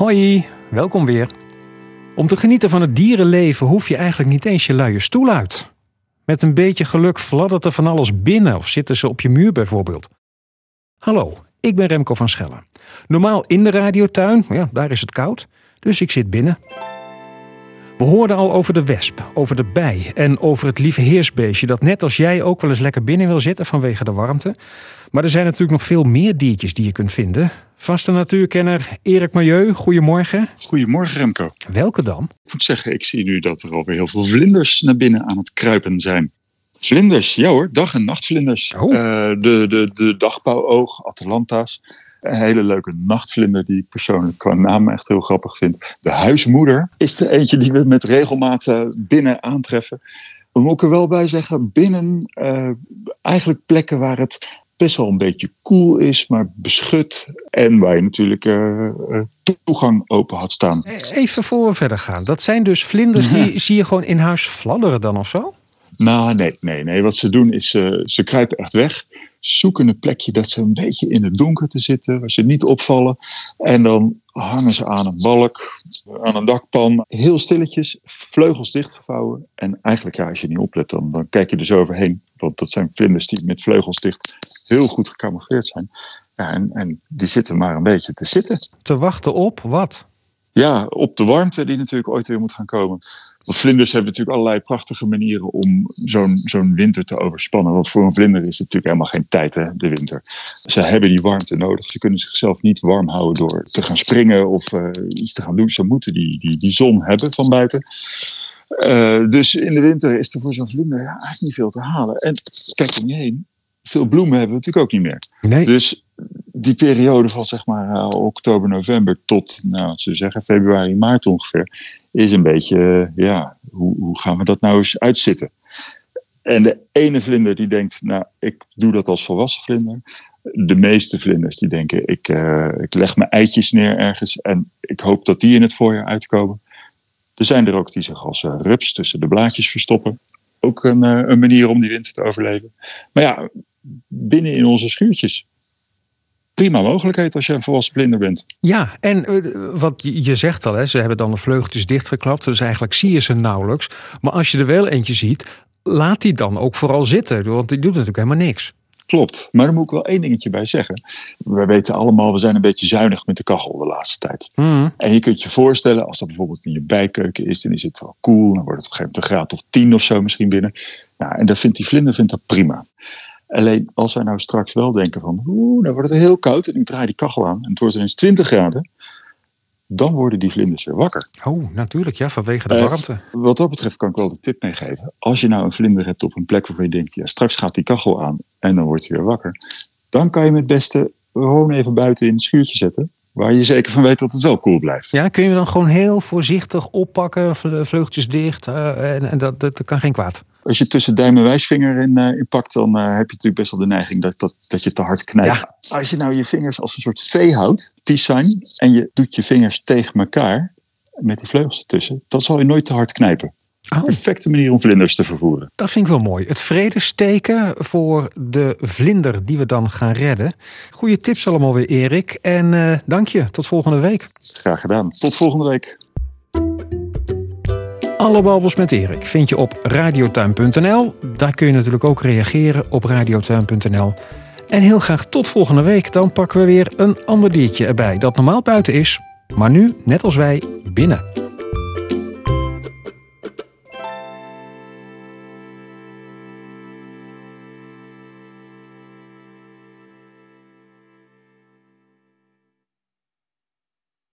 Hoi, welkom weer. Om te genieten van het dierenleven hoef je eigenlijk niet eens je luie stoel uit. Met een beetje geluk fladdert er van alles binnen of zitten ze op je muur bijvoorbeeld. Hallo, ik ben Remco van Schellen. Normaal in de radiotuin, ja, daar is het koud, dus ik zit binnen. We hoorden al over de wesp, over de bij en over het lieve heersbeestje dat net als jij ook wel eens lekker binnen wil zitten vanwege de warmte. Maar er zijn natuurlijk nog veel meer diertjes die je kunt vinden. Vaste natuurkenner Erik Milieu, goedemorgen. Goedemorgen Remco. Welke dan? Ik moet zeggen, ik zie nu dat er alweer heel veel vlinders naar binnen aan het kruipen zijn. Vlinders, ja hoor, dag- en nachtvlinders. Oh. Eh, de, de, de dagbouwoog, Atalanta's. Een hele leuke nachtvlinder die ik persoonlijk qua naam echt heel grappig vind. De huismoeder is er eentje die we met regelmaat eh, binnen aantreffen. We moeten er wel bij zeggen, binnen eh, eigenlijk plekken waar het best wel een beetje koel is, maar beschut. En waar je natuurlijk toegang open had staan. Even voor we verder gaan. Dat zijn dus vlinders die zie je gewoon in huis fladderen dan of zo? Nou, nee, nee, nee. Wat ze doen is, eh, ze kruipen echt weg. Zoeken een plekje dat ze een beetje in het donker te zitten, waar ze niet opvallen. En dan hangen ze aan een balk, aan een dakpan. Heel stilletjes, vleugels dichtgevouwen. En eigenlijk, ja, als je niet oplet, dan, dan kijk je er zo overheen. Want dat zijn vlinders die met vleugels dicht heel goed gecamoufleerd zijn. Ja, en, en die zitten maar een beetje te zitten. Te wachten op wat? Ja, op de warmte die natuurlijk ooit weer moet gaan komen. Want vlinders hebben natuurlijk allerlei prachtige manieren om zo'n zo'n winter te overspannen. Want voor een vlinder is het natuurlijk helemaal geen tijd, hè, de winter. Ze hebben die warmte nodig. Ze kunnen zichzelf niet warm houden door te gaan springen of eh, iets te gaan doen. Ze moeten die, die, die zon hebben van buiten. Eh, dus in de winter is er voor zo'n vlinder ja, eigenlijk niet veel te halen. En kijk om je heen, veel bloemen hebben we natuurlijk ook niet meer. Nee. Dus die periode van zeg maar eh, oktober, november tot, nou, ze zeggen, februari, maart ongeveer, is een beetje, eh, ja, hoe, hoe gaan we dat nou eens uitzitten? En de ene vlinder die denkt, nou, ik doe dat als volwassen vlinder. De meeste vlinders die denken, ik, eh, ik leg mijn eitjes neer ergens en ik hoop dat die in het voorjaar uitkomen. Er zijn er ook die zich als rups tussen de blaadjes verstoppen. Ook een, een manier om die winter te overleven. Maar ja, binnen in onze schuurtjes. Prima mogelijkheid als je een volwassen vlinder bent. Ja, en eh, wat je zegt al, hè, ze hebben dan de vleugeltjes dichtgeklapt. Dus eigenlijk zie je ze nauwelijks. Maar als je er wel eentje ziet, laat die dan ook vooral zitten. Want die doet natuurlijk helemaal niks. Klopt. Maar daar moet ik wel één dingetje bij zeggen. We weten allemaal, we zijn een beetje zuinig met de kachel de laatste tijd. En je kunt je voorstellen, als dat bijvoorbeeld in je bijkeuken is, dan is het wel cool. Dan wordt het op een gegeven moment een graad of 10 of zo misschien binnen. Nou, en dan vindt die vlinder vindt dat prima. Alleen als wij nou straks wel denken van, oeh, dan wordt het heel koud en ik draai die kachel aan en het wordt ineens 20 graden. Dan worden die vlinders weer wakker. Oh, natuurlijk, ja, vanwege de Eh, warmte. Wat dat betreft kan ik wel de tip meegeven. Als je nou een vlinder hebt op een plek waarvan je denkt, ja, straks gaat die kachel aan en dan wordt hij weer wakker. Dan kan je met het beste gewoon even buiten in het schuurtje zetten. Waar je zeker van weet dat het wel koel blijft. Ja, kun je dan gewoon heel voorzichtig oppakken, vle- vleugeltjes dicht. eh, en en dat, dat kan geen kwaad. Als je tussen duim en wijsvinger in, eh, in pakt, dan eh, heb je natuurlijk best wel de neiging dat, dat, dat je te hard knijpt. Als je nou je vingers als een soort V houdt, peace sign, en je doet je vingers tegen elkaar met die vleugels ertussen, dan zal je nooit te hard knijpen. Oh, Perfecte manier om vlinders te vervoeren. dat vind ik wel mooi. Het vredesteken voor de vlinder die we dan gaan redden. Goeie tips allemaal weer, Erik. En eh, dank je. Tot volgende week. Graag gedaan. Tot volgende week. Alle babbels met Erik vind je op radiotuin.nl. Daar kun je natuurlijk ook reageren op radiotuin.nl. En heel graag tot volgende week. Dan pakken we weer een ander diertje erbij dat normaal buiten is. Maar nu, net als wij, binnen.